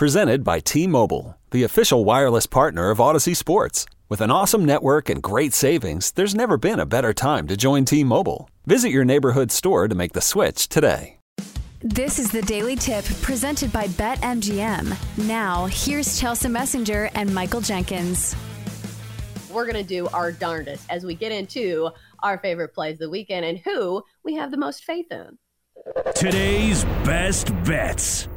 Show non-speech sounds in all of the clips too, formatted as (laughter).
Presented by T-Mobile, the official wireless partner of Odyssey Sports. With an awesome network and great savings, there's never been a better time to join T-Mobile. Visit your neighborhood store to make the switch today. This is the Daily Tip presented by BetMGM. Now, here's Chelsea Messenger and Michael Jenkins. We're going to do our darndest as we get into our favorite plays of the weekend and who we have the most faith in. Today's best bets.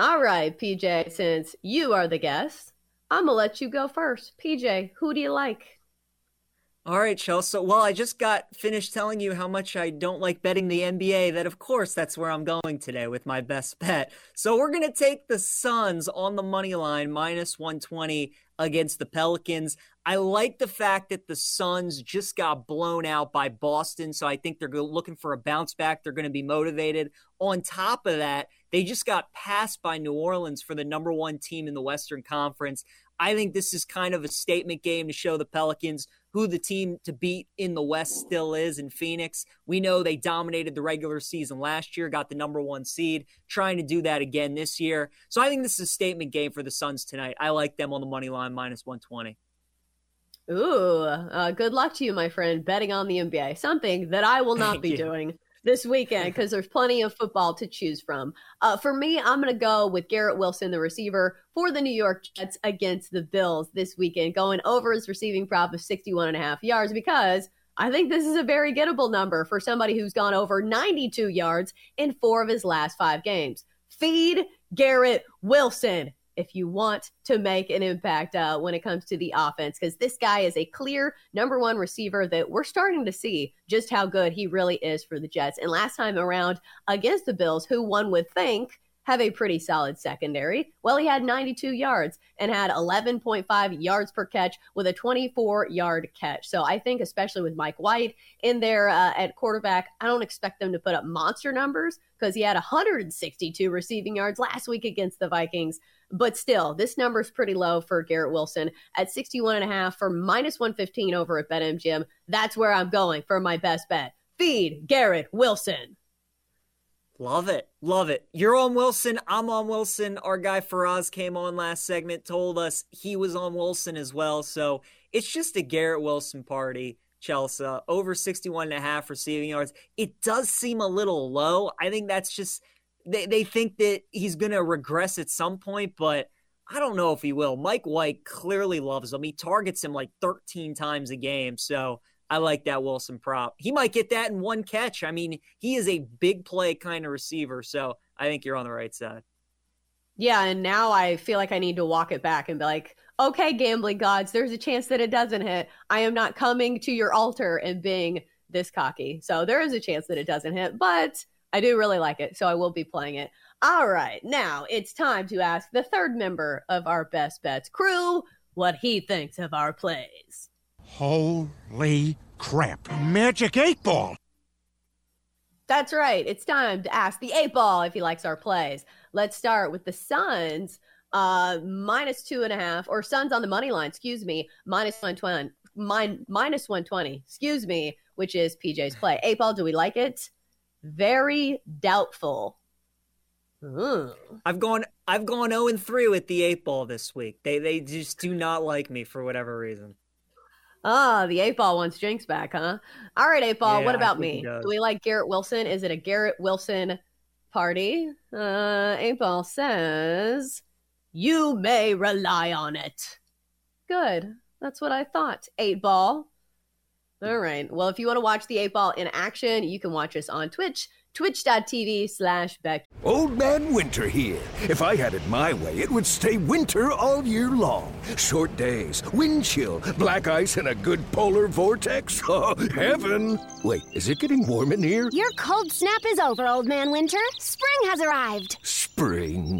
All right, PJ, since you are the guest, I'm going to let you go first. PJ, who do you like? All right, Chelsea. Well, I just got finished telling you how much I don't like betting the NBA. That, of course, that's where I'm going today with my best bet. So we're going to take the Suns on the money line, minus 120 against the Pelicans. I like the fact that the Suns just got blown out by Boston. So I think they're looking for a bounce back. They're going to be motivated. On top of that, they just got passed by New Orleans for the number one team in the Western Conference. I think this is kind of a statement game to show the Pelicans who the team to beat in the West still is in Phoenix. We know they dominated the regular season last year, got the number one seed, trying to do that again this year. So I think this is a statement game for the Suns tonight. I like them on the money line minus 120. Ooh, uh, good luck to you, my friend, betting on the NBA. Something that I will not Thank be you. doing this weekend (laughs) because there's plenty of football to choose from. Uh, for me, I'm going to go with Garrett Wilson, the receiver for the New York Jets against the Bills this weekend, going over his receiving prop of 61 and a half yards because I think this is a very gettable number for somebody who's gone over 92 yards in four of his last five games. Feed Garrett Wilson if you want to make an impact uh, when it comes to the offense, because this guy is a clear number one receiver that we're starting to see just how good he really is for the Jets. And last time around against the Bills, who one would think have a pretty solid secondary, well, he had 92 yards and had 11.5 yards per catch with a 24 yard catch. So I think, especially with Mike White in there uh, at quarterback, I don't expect them to put up monster numbers because he had 162 receiving yards last week against the Vikings. But still, this number is pretty low for Garrett Wilson at 61 and a half for minus 115 over at BetMGM. That's where I'm going for my best bet. Feed Garrett Wilson. Love it. Love it. You're on Wilson. I'm on Wilson. Our guy Faraz came on last segment, told us he was on Wilson as well. So it's just a Garrett Wilson party. Chelsea over 61 and a half receiving yards. It does seem a little low. I think that's just they, they think that he's going to regress at some point, but I don't know if he will. Mike White clearly loves him. He targets him like 13 times a game. So I like that Wilson prop. He might get that in one catch. I mean, he is a big play kind of receiver. So I think you're on the right side. Yeah, and now I feel like I need to walk it back and be like, okay, gambling gods, there's a chance that it doesn't hit. I am not coming to your altar and being this cocky. So there is a chance that it doesn't hit, but I do really like it. So I will be playing it. All right, now it's time to ask the third member of our best bets crew what he thinks of our plays. Holy crap. Magic 8 Ball. That's right. It's time to ask the eight ball if he likes our plays. Let's start with the Suns, uh, minus two and a half, or Suns on the money line, excuse me, minus 120, min- minus 120, excuse me, which is PJ's play. Eight ball, do we like it? Very doubtful. Ooh. I've gone I've gone 0 and 3 with the eight ball this week. They they just do not like me for whatever reason. Ah, the eight ball wants Jinx back, huh? All right, eight ball. Yeah, what about me? Do we like Garrett Wilson? Is it a Garrett Wilson party. Uh, Eight Ball says, You may rely on it. Good. That's what I thought. Eight Ball. All right. Well, if you want to watch the Eight Ball in action, you can watch us on Twitch twitch.tv slash Beck. Old Man Winter here. If I had it my way, it would stay winter all year long. Short days, wind chill, black ice, and a good polar vortex. (laughs) Oh, heaven! Wait, is it getting warm in here? Your cold snap is over, Old Man Winter. Spring has arrived. Spring.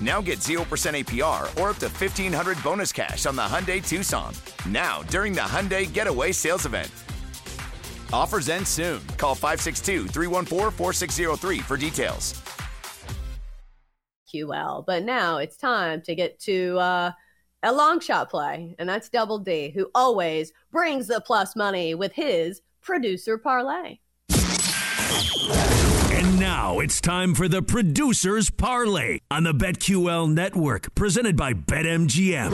Now get 0% APR or up to 1500 bonus cash on the Hyundai Tucson. Now, during the Hyundai Getaway Sales Event. Offers end soon. Call 562 314 4603 for details. QL. But now it's time to get to uh, a long shot play, and that's Double D, who always brings the plus money with his producer parlay. And now it's time for the Producers Parlay on the BetQL Network, presented by BetMGM.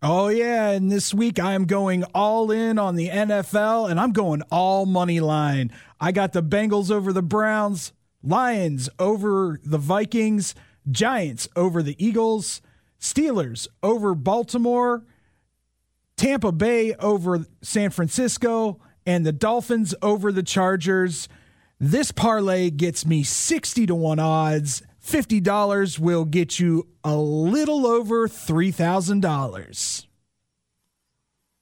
Oh, yeah. And this week I am going all in on the NFL and I'm going all money line. I got the Bengals over the Browns, Lions over the Vikings, Giants over the Eagles, Steelers over Baltimore, Tampa Bay over San Francisco, and the Dolphins over the Chargers. This parlay gets me 60 to 1 odds. $50 will get you a little over $3,000.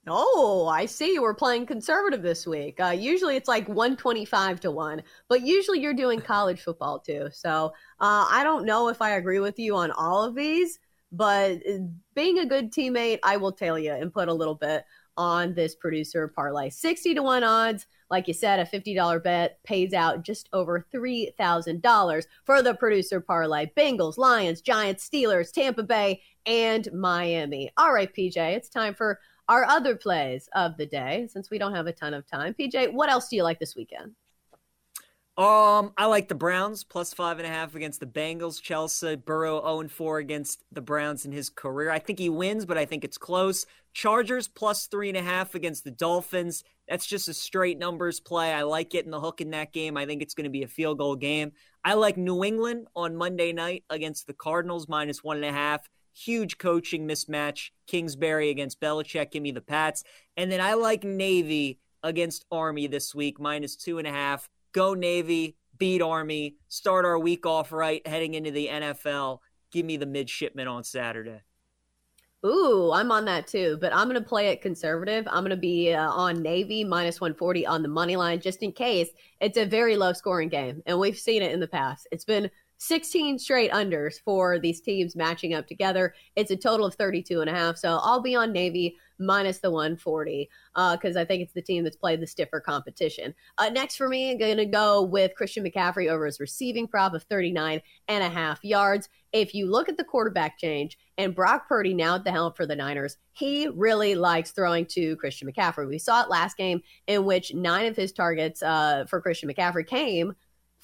Oh, I see. We're playing conservative this week. Uh, usually it's like 125 to 1, but usually you're doing college football too. So uh, I don't know if I agree with you on all of these, but uh, being a good teammate, I will tell you and put a little bit on this producer parlay. 60 to 1 odds. Like you said, a $50 bet pays out just over $3,000 for the producer parlay. Bengals, Lions, Giants, Steelers, Tampa Bay, and Miami. All right, PJ, it's time for our other plays of the day since we don't have a ton of time. PJ, what else do you like this weekend? Um, I like the Browns plus five and a half against the Bengals. Chelsea Burrow 0 and 4 against the Browns in his career. I think he wins, but I think it's close. Chargers plus three and a half against the Dolphins. That's just a straight numbers play. I like getting the hook in that game. I think it's going to be a field goal game. I like New England on Monday night against the Cardinals minus one and a half. Huge coaching mismatch. Kingsbury against Belichick. Give me the Pats. And then I like Navy against Army this week minus two and a half go Navy, beat Army, start our week off right heading into the NFL. Give me the midshipman on Saturday. Ooh, I'm on that too, but I'm going to play it conservative. I'm going to be uh, on Navy minus 140 on the money line just in case it's a very low scoring game. And we've seen it in the past. It's been 16 straight unders for these teams matching up together. It's a total of 32 and a half. So I'll be on Navy minus the 140 because uh, I think it's the team that's played the stiffer competition. Uh, next for me, I'm going to go with Christian McCaffrey over his receiving prop of 39 and a half yards. If you look at the quarterback change and Brock Purdy now at the helm for the Niners, he really likes throwing to Christian McCaffrey. We saw it last game in which nine of his targets uh, for Christian McCaffrey came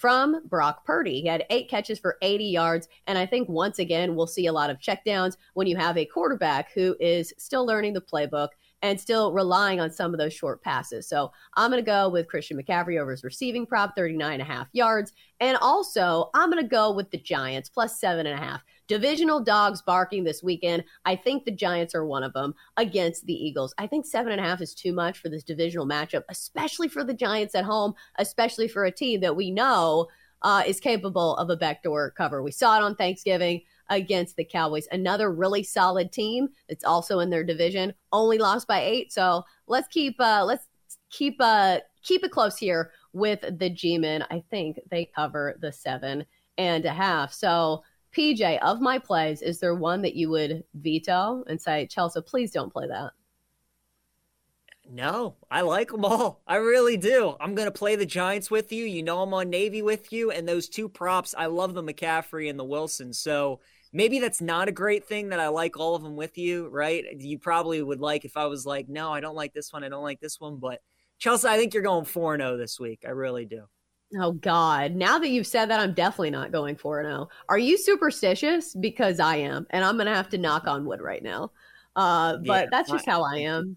from Brock Purdy. He had eight catches for 80 yards. And I think once again, we'll see a lot of checkdowns when you have a quarterback who is still learning the playbook and still relying on some of those short passes. So I'm going to go with Christian McCaffrey over his receiving prop, 39 and a half yards. And also, I'm going to go with the Giants plus seven and a half. Divisional dogs barking this weekend. I think the Giants are one of them against the Eagles. I think seven and a half is too much for this divisional matchup, especially for the Giants at home, especially for a team that we know uh, is capable of a backdoor cover. We saw it on Thanksgiving against the Cowboys. Another really solid team that's also in their division, only lost by eight. So let's keep uh, let's keep uh, keep it close here with the G-men. I think they cover the seven and a half. So PJ, of my plays, is there one that you would veto and say, Chelsea, please don't play that? No, I like them all. I really do. I'm going to play the Giants with you. You know, I'm on Navy with you. And those two props, I love the McCaffrey and the Wilson. So maybe that's not a great thing that I like all of them with you, right? You probably would like if I was like, no, I don't like this one. I don't like this one. But Chelsea, I think you're going 4 0 this week. I really do. Oh God! Now that you've said that, I'm definitely not going for zero. Are you superstitious? Because I am, and I'm gonna have to knock on wood right now. Uh, but yeah, that's just I, how I am.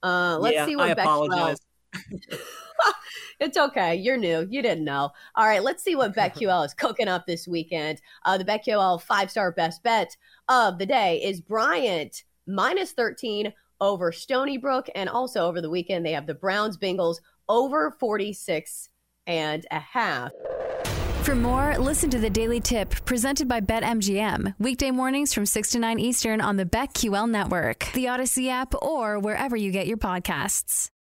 Uh, let's yeah, see what I apologize. (laughs) it's okay. You're new. You didn't know. All right, let's see what (laughs) BetQL is cooking up this weekend. Uh, the BetQL five star best bet of the day is Bryant minus 13 over Stony Brook. And also over the weekend, they have the Browns Bengals over 46 and a half. For more, listen to the Daily Tip presented by BetMGM. Weekday mornings from 6 to 9 Eastern on the BetQL network, the Odyssey app, or wherever you get your podcasts.